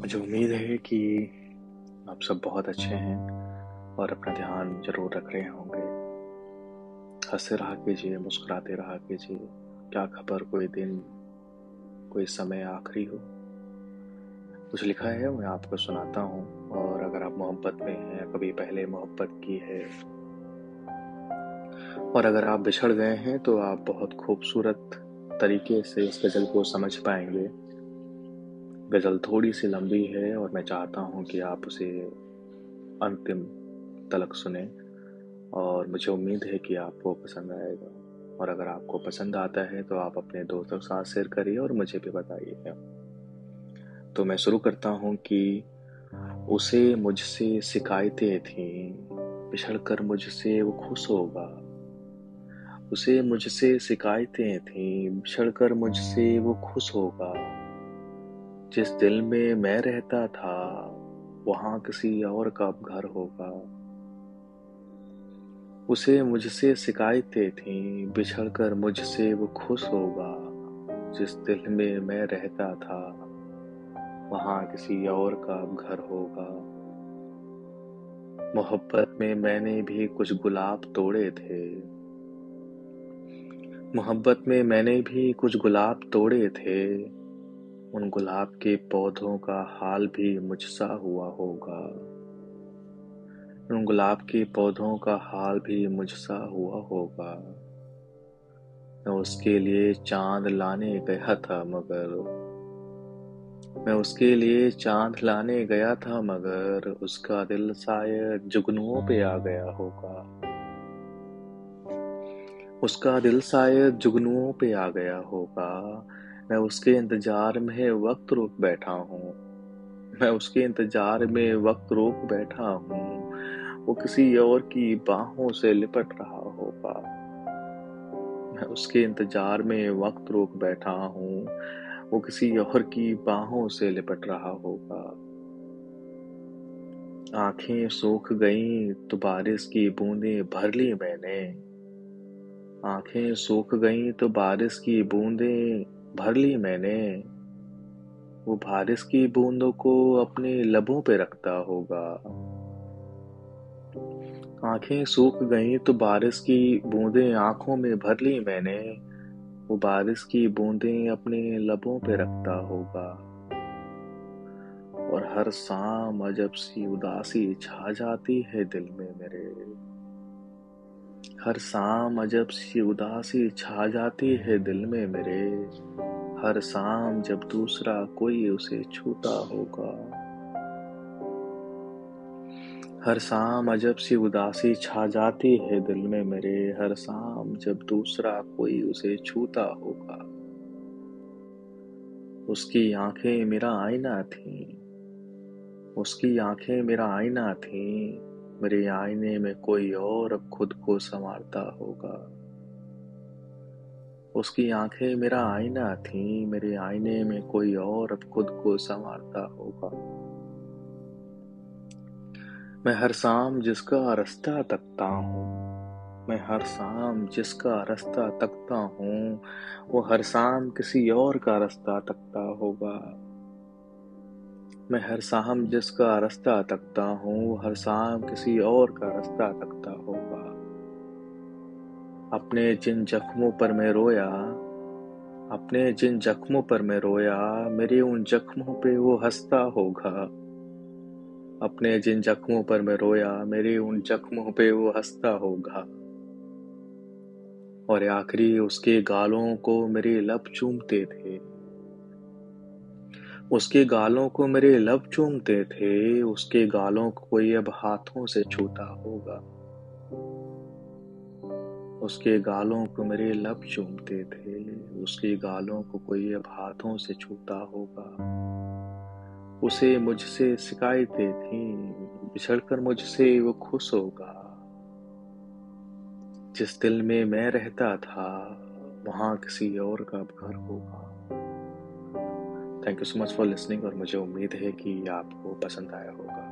मुझे उम्मीद है कि आप सब बहुत अच्छे हैं और अपना ध्यान ज़रूर रख रहे होंगे। हँसते रहा कीजिए, मुस्कुराते रहा कीजिए, क्या खबर, कोई दिन, कोई समय आखिरी हो? कुछ लिखा है, मैं आपको सुनाता हूँ और अगर आप मोहब्बत में हैं, कभी पहले मोहब्बत की है और अगर आप बिछड़ गए हैं तो आप बहुत खूबसूरत तरीके से इस गज़ल को समझ पाएँगे। गज़ल थोड़ी सी लंबी है और मैं चाहता हूँ कि आप उसे अंतिम तलक सुने और मुझे उम्मीद है कि आपको पसंद आएगा। और अगर आपको पसंद आता है तो आप अपने दोस्तों के साथ शेयर करिए और मुझे भी बताइए तो मैं शुरू करता हूँ कि उसे मुझसे शिकायतें थी पिछड़ कर मुझसे वो खुश होगा। उसे मुझसे शिकायतें थी। बिछड़ कर मुझसे वो खुश होगा। जिस दिल में मैं रहता था, वहाँ किसी और का घर होगा। उसे मुझसे शिकायतें थी। बिछड़ कर मुझसे वो खुश होगा। जिस दिल में मैं रहता था, वहाँ किसी और का घर होगा। मोहब्बत में मैंने भी कुछ गुलाब तोड़े थे। मोहब्बत में मैंने भी कुछ गुलाब तोड़े थे। उन गुलाब के पौधों का हाल भी मुझसा हुआ होगा। उन गुलाब के पौधों का हाल भी मुझसा हुआ होगा। मैं उसके लिए चाँद लाने गया था मगर मैं उसके लिए चाँद लाने गया था मगर उसका दिल शायद जुगनुओं पे आ गया होगा। उसका दिल शायद जुगनुओं पे आ गया होगा। मैं उसके इंतज़ार में वक्त रोक बैठा हूँ। मैं उसके इंतज़ार में वक्त रोक बैठा हूँ। वो किसी और की बाहों से लिपट रहा होगा। मैं उसके इंतज़ार में वक्त रोक बैठा हूँ। वो किसी और की बाहों से लिपट रहा होगा। आँखें सूख गईं तो बारिश की बूंदें भर ली मैंने। आँखें सूख गईं तो बारिश की बूंदें भर ली मैंने। वो बारिश की बूंदों को अपने लबों पे रखता होगा। आँखें सूख गईं तो बारिश की बूंदें आँखों में भर ली मैंने। वो बारिश की बूंदें अपने लबों पे रखता होगा। और हर शाम अजब सी उदासी छा जाती है दिल में मेरे। हर शाम अजब सी उदासी छा जाती है दिल में मेरे। हर शाम जब दूसरा कोई उसे छूता होगा। हर शाम अजब सी उदासी छा जाती है दिल में मेरे। हर शाम जब दूसरा कोई उसे छूता होगा। उसकी आँखें मेरा आईना थी। उसकी आँखें मेरा आईना थी। मेरे आईने में कोई और अब खुद को संवारता होगा। उसकी आँखें मेरा आईना थी, मेरे आईने में कोई और अब खुद को संवारता होगा। मैं हर शाम जिसका रास्ता तकता हूँ, मैं हर शाम जिसका रास्ता तकता हूँ, वो हर शाम किसी और का रास्ता तकता होगा। मैं हर शाम जिसका रास्ता तकता हूँ हर शाम किसी और का रास्ता तकता होगा। अपने जिन जख्मों पर मैं रोया, अपने जिन जख्मों पर मैं रोया, मेरे उन जख्मों पे वो हंसता होगा। अपने जिन जख्मों पर मैं रोया, मेरे उन जख्मों पे वो हंसता होगा। और आखिरी उसके गालों को मेरे लब चूमते थे। उसके गालों को मेरे लब चूमते थे, उसके गालों को कोई अब हाथों से छूता होगा। उसके गालों को मेरे लब चूमते थे, उसके गालों को कोई अब हाथों से छूता होगा। उसे मुझसे शिकायतें थी, बिछड़कर मुझसे वो खुश होगा। जिस दिल में मैं रहता था, वहाँ किसी और का घर होगा। Thank you so much for listening और मुझे उम्मीद है कि आपको पसंद आया होगा।